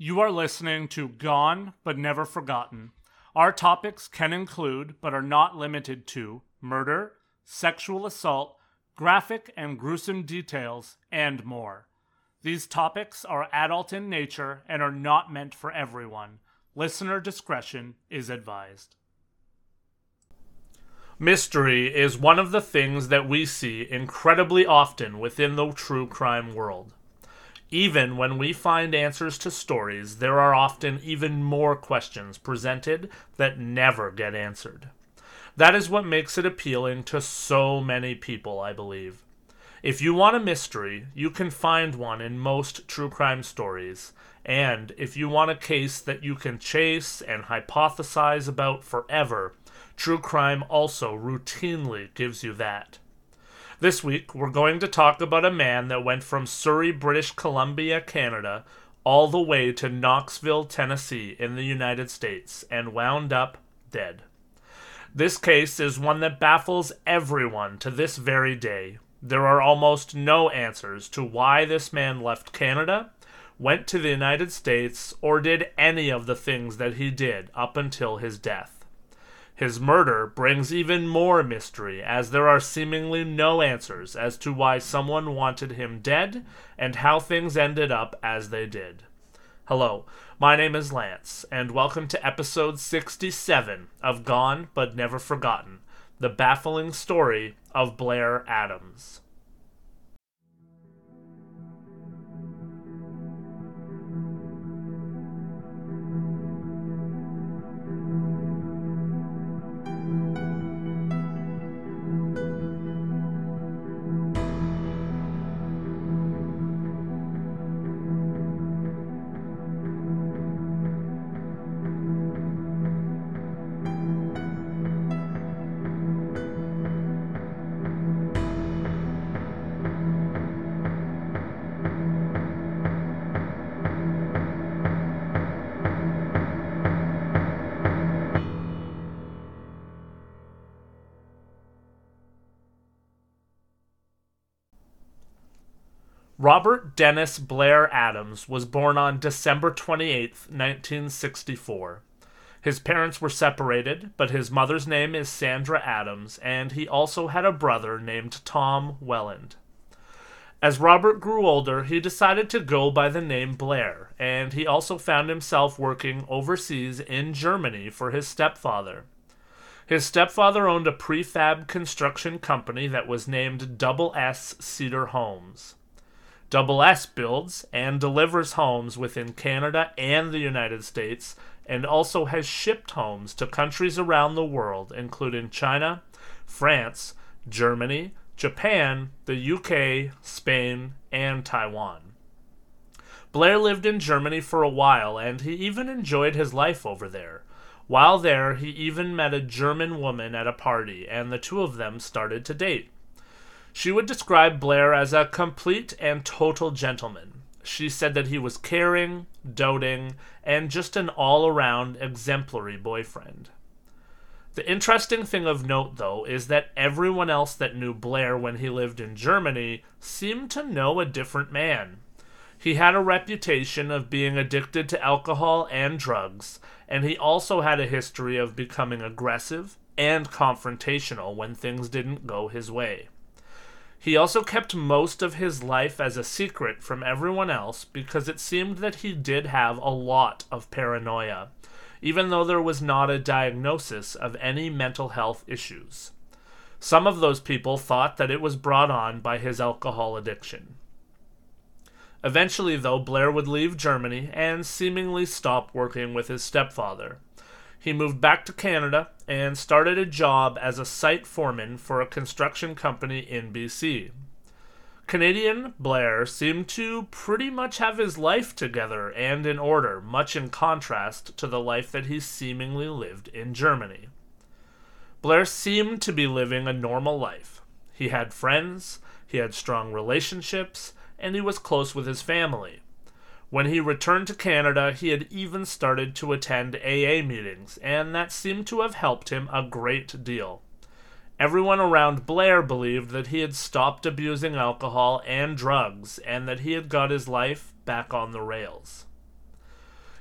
You are listening to Gone but Never Forgotten. Our topics can include, but are not limited to, murder, sexual assault, graphic and gruesome details, and more. These topics are adult in nature and are not meant for everyone. Listener discretion is advised. Mystery is one of the things that we see incredibly often within the true crime world. Even when we find answers to stories, there are often even more questions presented that never get answered. That is what makes it appealing to so many people, I believe. If you want a mystery, you can find one in most true crime stories. And if you want a case that you can chase and hypothesize about forever, true crime also routinely gives you that. This week, we're going to talk about a man that went from Surrey, British Columbia, Canada, all the way to Knoxville, Tennessee, in the United States, and wound up dead. This case is one that baffles everyone to this very day. There are almost no answers to why this man left Canada, went to the United States, or did any of the things that he did up until his death. His murder brings even more mystery, as there are seemingly no answers as to why someone wanted him dead and how things ended up as they did. Hello, my name is Lance, and welcome to episode 67 of Gone But Never Forgotten The Baffling Story of Blair Adams. Robert Dennis Blair Adams was born on December 28, 1964. His parents were separated, but his mother's name is Sandra Adams, and he also had a brother named Tom Welland. As Robert grew older, he decided to go by the name Blair, and he also found himself working overseas in Germany for his stepfather. His stepfather owned a prefab construction company that was named Double S Cedar Homes. Double S builds and delivers homes within Canada and the United States, and also has shipped homes to countries around the world, including China, France, Germany, Japan, the UK, Spain, and Taiwan. Blair lived in Germany for a while, and he even enjoyed his life over there. While there, he even met a German woman at a party, and the two of them started to date. She would describe Blair as a complete and total gentleman. She said that he was caring, doting, and just an all around exemplary boyfriend. The interesting thing of note, though, is that everyone else that knew Blair when he lived in Germany seemed to know a different man. He had a reputation of being addicted to alcohol and drugs, and he also had a history of becoming aggressive and confrontational when things didn't go his way. He also kept most of his life as a secret from everyone else because it seemed that he did have a lot of paranoia, even though there was not a diagnosis of any mental health issues. Some of those people thought that it was brought on by his alcohol addiction. Eventually, though, Blair would leave Germany and seemingly stop working with his stepfather. He moved back to Canada and started a job as a site foreman for a construction company in BC. Canadian Blair seemed to pretty much have his life together and in order, much in contrast to the life that he seemingly lived in Germany. Blair seemed to be living a normal life. He had friends, he had strong relationships, and he was close with his family. When he returned to Canada, he had even started to attend AA meetings, and that seemed to have helped him a great deal. Everyone around Blair believed that he had stopped abusing alcohol and drugs, and that he had got his life back on the rails.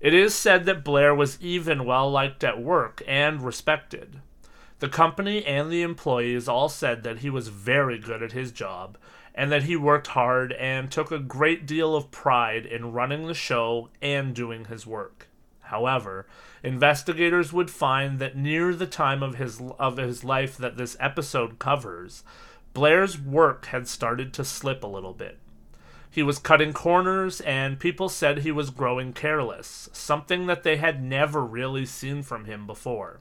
It is said that Blair was even well liked at work and respected. The company and the employees all said that he was very good at his job and that he worked hard and took a great deal of pride in running the show and doing his work. However, investigators would find that near the time of his of his life that this episode covers, Blair's work had started to slip a little bit. He was cutting corners, and people said he was growing careless, something that they had never really seen from him before.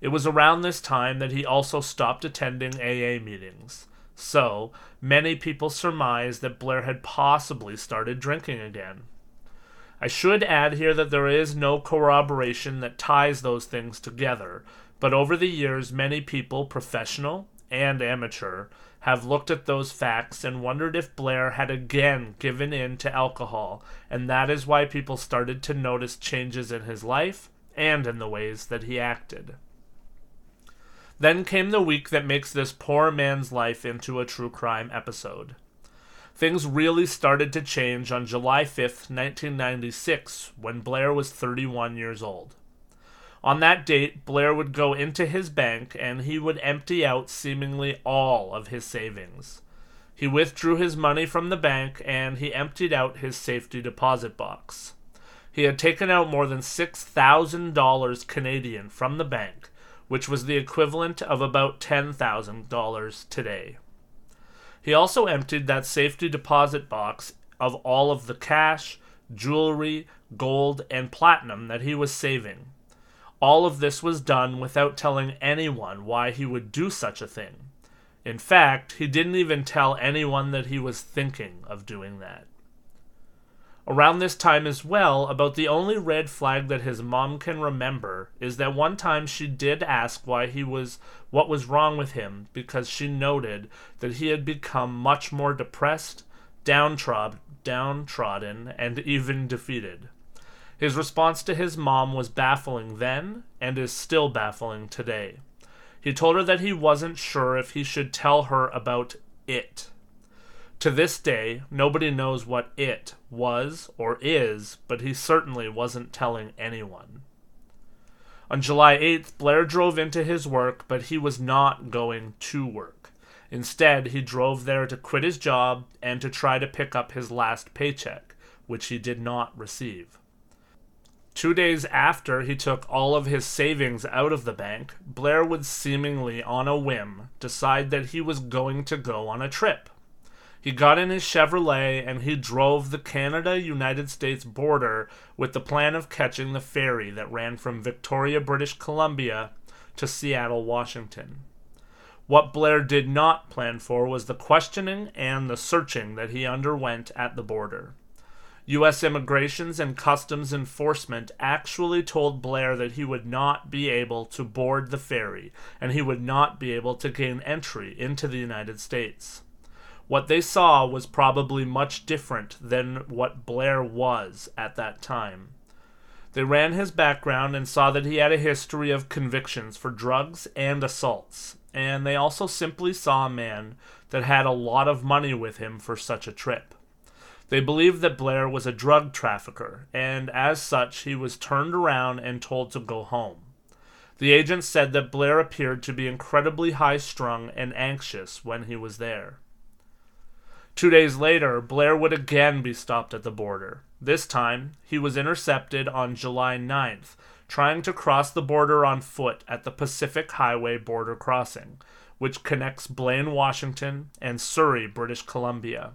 It was around this time that he also stopped attending AA meetings. So, many people surmised that Blair had possibly started drinking again. I should add here that there is no corroboration that ties those things together, but over the years, many people, professional and amateur, have looked at those facts and wondered if Blair had again given in to alcohol, and that is why people started to notice changes in his life and in the ways that he acted. Then came the week that makes this poor man's life into a true crime episode. Things really started to change on July 5th, 1996, when Blair was 31 years old. On that date, Blair would go into his bank and he would empty out seemingly all of his savings. He withdrew his money from the bank and he emptied out his safety deposit box. He had taken out more than $6,000 Canadian from the bank, which was the equivalent of about $10,000 today. He also emptied that safety deposit box of all of the cash, jewelry, gold, and platinum that he was saving. All of this was done without telling anyone why he would do such a thing. In fact, he didn't even tell anyone that he was thinking of doing that. Around this time as well, about the only red flag that his mom can remember is that one time she did ask why he was what was wrong with him because she noted that he had become much more depressed, downtrodden, downtrodden and even defeated. His response to his mom was baffling then and is still baffling today. He told her that he wasn't sure if he should tell her about it. To this day, nobody knows what it was or is, but he certainly wasn't telling anyone. On July 8th, Blair drove into his work, but he was not going to work. Instead, he drove there to quit his job and to try to pick up his last paycheck, which he did not receive. Two days after he took all of his savings out of the bank, Blair would seemingly on a whim decide that he was going to go on a trip. He got in his Chevrolet and he drove the Canada United States border with the plan of catching the ferry that ran from Victoria, British Columbia to Seattle, Washington. What Blair did not plan for was the questioning and the searching that he underwent at the border. U.S. Immigrations and Customs Enforcement actually told Blair that he would not be able to board the ferry and he would not be able to gain entry into the United States. What they saw was probably much different than what Blair was at that time. They ran his background and saw that he had a history of convictions for drugs and assaults, and they also simply saw a man that had a lot of money with him for such a trip. They believed that Blair was a drug trafficker, and as such, he was turned around and told to go home. The agent said that Blair appeared to be incredibly high strung and anxious when he was there. Two days later, Blair would again be stopped at the border. This time, he was intercepted on July 9th, trying to cross the border on foot at the Pacific Highway border crossing, which connects Blaine, Washington, and Surrey, British Columbia.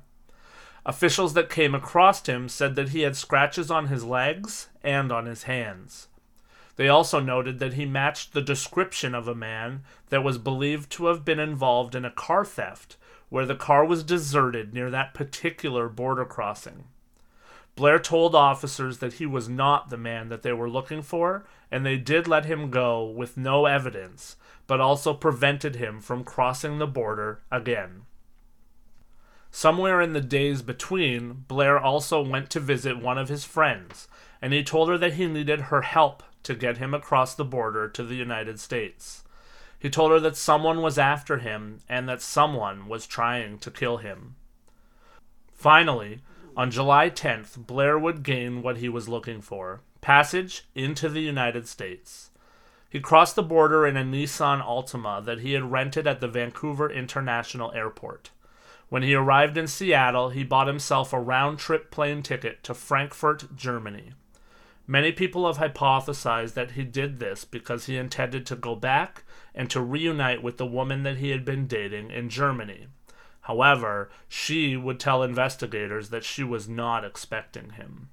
Officials that came across him said that he had scratches on his legs and on his hands. They also noted that he matched the description of a man that was believed to have been involved in a car theft where the car was deserted near that particular border crossing. Blair told officers that he was not the man that they were looking for, and they did let him go with no evidence, but also prevented him from crossing the border again. Somewhere in the days between, Blair also went to visit one of his friends, and he told her that he needed her help to get him across the border to the United States. He told her that someone was after him and that someone was trying to kill him. Finally, on July 10th, Blair would gain what he was looking for. passage into the United States. He crossed the border in a Nissan Altima that he had rented at the Vancouver International Airport. When he arrived in Seattle, he bought himself a round trip plane ticket to Frankfurt, Germany. Many people have hypothesized that he did this because he intended to go back and to reunite with the woman that he had been dating in Germany. However, she would tell investigators that she was not expecting him.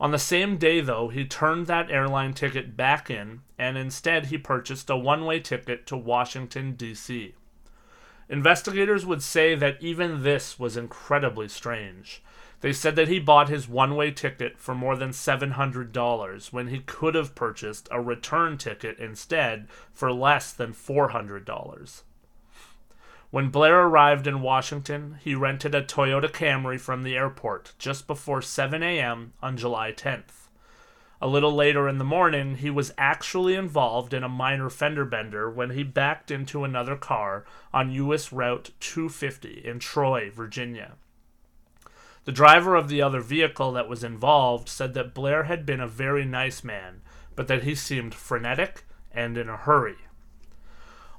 On the same day, though, he turned that airline ticket back in and instead he purchased a one way ticket to Washington, D.C. Investigators would say that even this was incredibly strange. They said that he bought his one way ticket for more than $700 when he could have purchased a return ticket instead for less than $400. When Blair arrived in Washington, he rented a Toyota Camry from the airport just before 7 a.m. on July 10th. A little later in the morning, he was actually involved in a minor fender bender when he backed into another car on U.S. Route 250 in Troy, Virginia. The driver of the other vehicle that was involved said that Blair had been a very nice man, but that he seemed frenetic and in a hurry.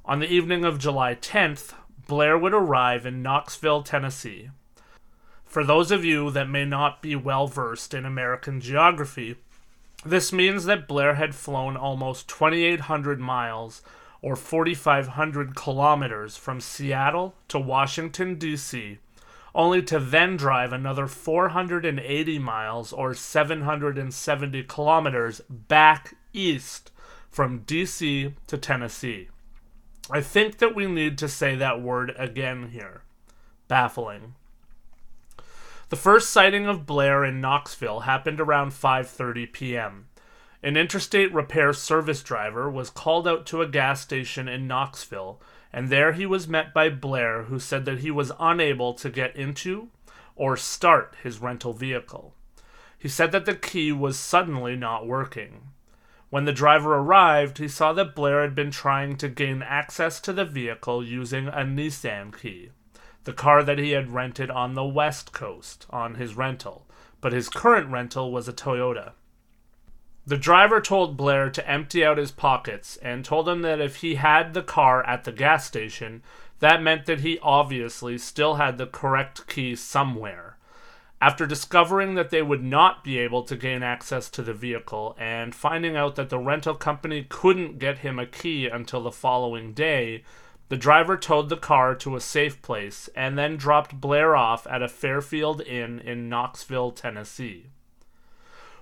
On the evening of July 10th, Blair would arrive in Knoxville, Tennessee. For those of you that may not be well versed in American geography, this means that Blair had flown almost 2,800 miles or 4,500 kilometers from Seattle to Washington, D.C., only to then drive another 480 miles or 770 kilometers back east from D.C. to Tennessee. I think that we need to say that word again here. Baffling. The first sighting of Blair in Knoxville happened around 5:30 p.m. An interstate repair service driver was called out to a gas station in Knoxville, and there he was met by Blair, who said that he was unable to get into or start his rental vehicle. He said that the key was suddenly not working. When the driver arrived, he saw that Blair had been trying to gain access to the vehicle using a Nissan key the car that he had rented on the West Coast on his rental, but his current rental was a Toyota. The driver told Blair to empty out his pockets and told him that if he had the car at the gas station, that meant that he obviously still had the correct key somewhere. After discovering that they would not be able to gain access to the vehicle and finding out that the rental company couldn't get him a key until the following day, the driver towed the car to a safe place and then dropped Blair off at a Fairfield Inn in Knoxville, Tennessee.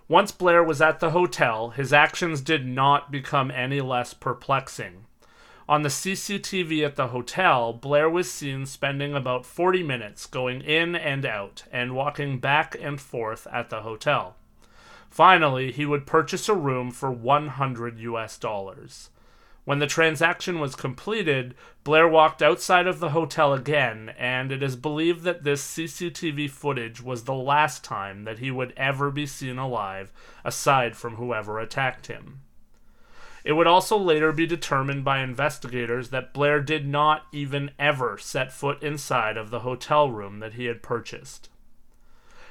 Once Blair was at the hotel, his actions did not become any less perplexing. On the CCTV at the hotel, Blair was seen spending about 40 minutes going in and out and walking back and forth at the hotel. Finally, he would purchase a room for 100 US dollars. When the transaction was completed, Blair walked outside of the hotel again, and it is believed that this CCTV footage was the last time that he would ever be seen alive, aside from whoever attacked him. It would also later be determined by investigators that Blair did not even ever set foot inside of the hotel room that he had purchased.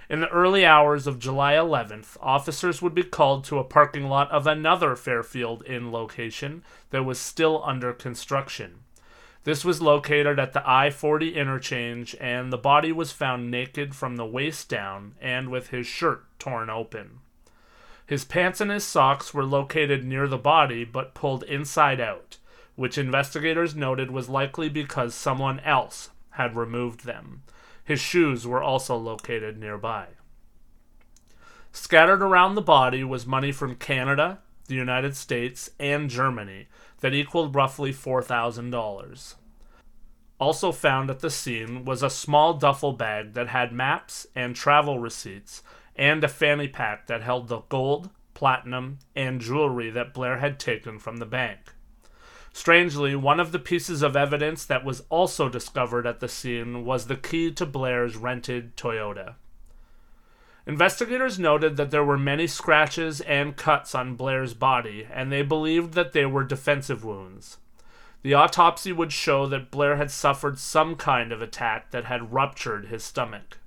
In the early hours of July 11th, officers would be called to a parking lot of another Fairfield Inn location that was still under construction. This was located at the I 40 interchange, and the body was found naked from the waist down and with his shirt torn open. His pants and his socks were located near the body but pulled inside out, which investigators noted was likely because someone else had removed them. His shoes were also located nearby. Scattered around the body was money from Canada, the United States, and Germany that equaled roughly $4,000. Also found at the scene was a small duffel bag that had maps and travel receipts, and a fanny pack that held the gold, platinum, and jewelry that Blair had taken from the bank. Strangely, one of the pieces of evidence that was also discovered at the scene was the key to Blair's rented Toyota. Investigators noted that there were many scratches and cuts on Blair's body, and they believed that they were defensive wounds. The autopsy would show that Blair had suffered some kind of attack that had ruptured his stomach.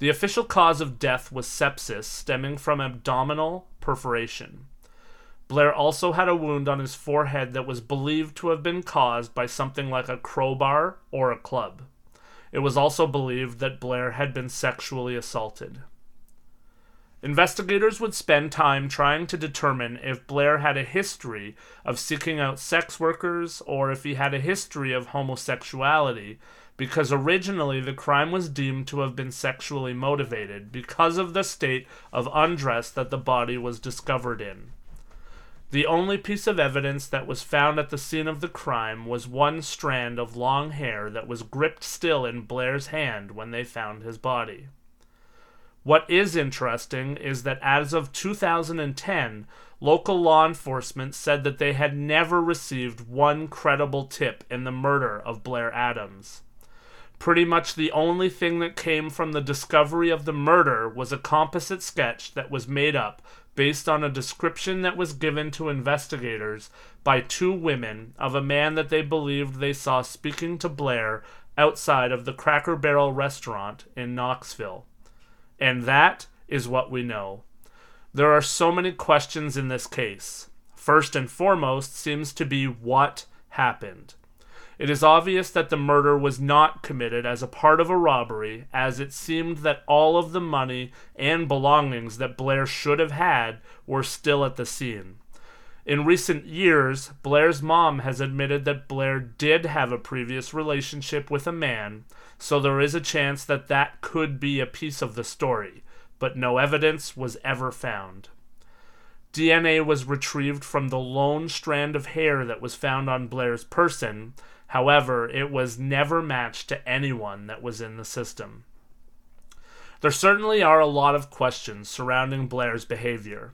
The official cause of death was sepsis stemming from abdominal perforation. Blair also had a wound on his forehead that was believed to have been caused by something like a crowbar or a club. It was also believed that Blair had been sexually assaulted. Investigators would spend time trying to determine if Blair had a history of seeking out sex workers or if he had a history of homosexuality, because originally the crime was deemed to have been sexually motivated because of the state of undress that the body was discovered in. The only piece of evidence that was found at the scene of the crime was one strand of long hair that was gripped still in Blair's hand when they found his body. What is interesting is that as of 2010, local law enforcement said that they had never received one credible tip in the murder of Blair Adams. Pretty much the only thing that came from the discovery of the murder was a composite sketch that was made up based on a description that was given to investigators by two women of a man that they believed they saw speaking to Blair outside of the Cracker Barrel restaurant in Knoxville. And that is what we know. There are so many questions in this case. First and foremost seems to be what happened. It is obvious that the murder was not committed as a part of a robbery, as it seemed that all of the money and belongings that Blair should have had were still at the scene. In recent years, Blair's mom has admitted that Blair did have a previous relationship with a man, so there is a chance that that could be a piece of the story, but no evidence was ever found. DNA was retrieved from the lone strand of hair that was found on Blair's person, however, it was never matched to anyone that was in the system. There certainly are a lot of questions surrounding Blair's behavior.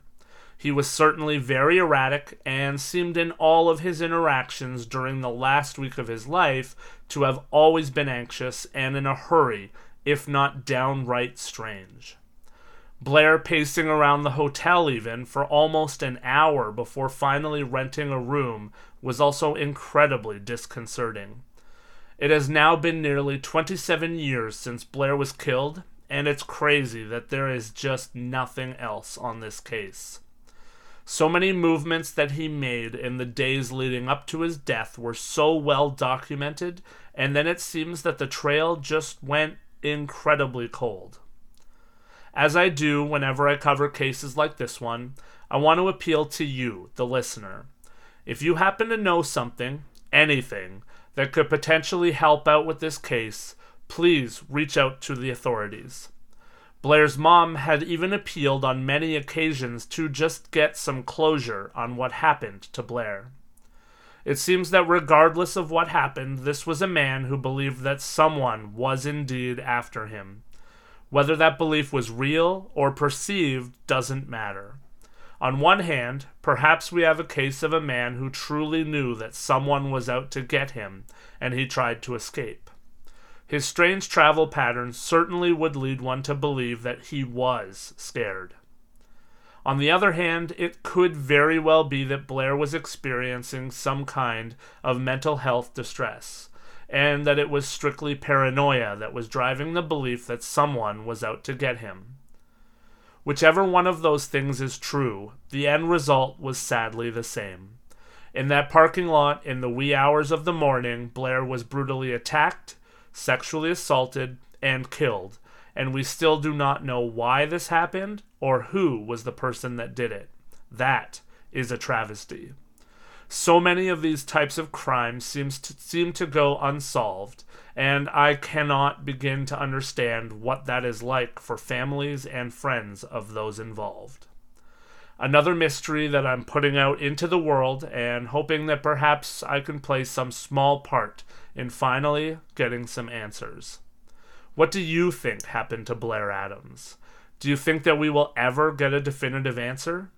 He was certainly very erratic and seemed in all of his interactions during the last week of his life to have always been anxious and in a hurry, if not downright strange. Blair pacing around the hotel even for almost an hour before finally renting a room was also incredibly disconcerting. It has now been nearly 27 years since Blair was killed, and it's crazy that there is just nothing else on this case. So many movements that he made in the days leading up to his death were so well documented, and then it seems that the trail just went incredibly cold. As I do whenever I cover cases like this one, I want to appeal to you, the listener. If you happen to know something, anything, that could potentially help out with this case, please reach out to the authorities. Blair's mom had even appealed on many occasions to just get some closure on what happened to Blair. It seems that regardless of what happened, this was a man who believed that someone was indeed after him. Whether that belief was real or perceived doesn't matter. On one hand, perhaps we have a case of a man who truly knew that someone was out to get him, and he tried to escape. His strange travel patterns certainly would lead one to believe that he was scared. On the other hand, it could very well be that Blair was experiencing some kind of mental health distress, and that it was strictly paranoia that was driving the belief that someone was out to get him. Whichever one of those things is true, the end result was sadly the same. In that parking lot in the wee hours of the morning, Blair was brutally attacked, sexually assaulted, and killed, and we still do not know why this happened or who was the person that did it. That is a travesty. So many of these types of crimes seems to seem to go unsolved, and I cannot begin to understand what that is like for families and friends of those involved. Another mystery that I'm putting out into the world and hoping that perhaps I can play some small part in finally getting some answers. What do you think happened to Blair Adams? Do you think that we will ever get a definitive answer?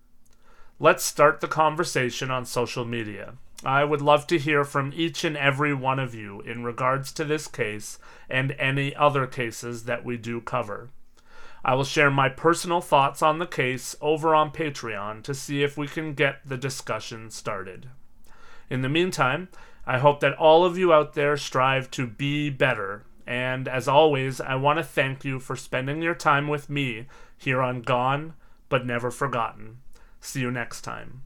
Let's start the conversation on social media. I would love to hear from each and every one of you in regards to this case and any other cases that we do cover. I will share my personal thoughts on the case over on Patreon to see if we can get the discussion started. In the meantime, I hope that all of you out there strive to be better And as always, I want to thank you for spending your time with me here on Gone But Never Forgotten. See you next time.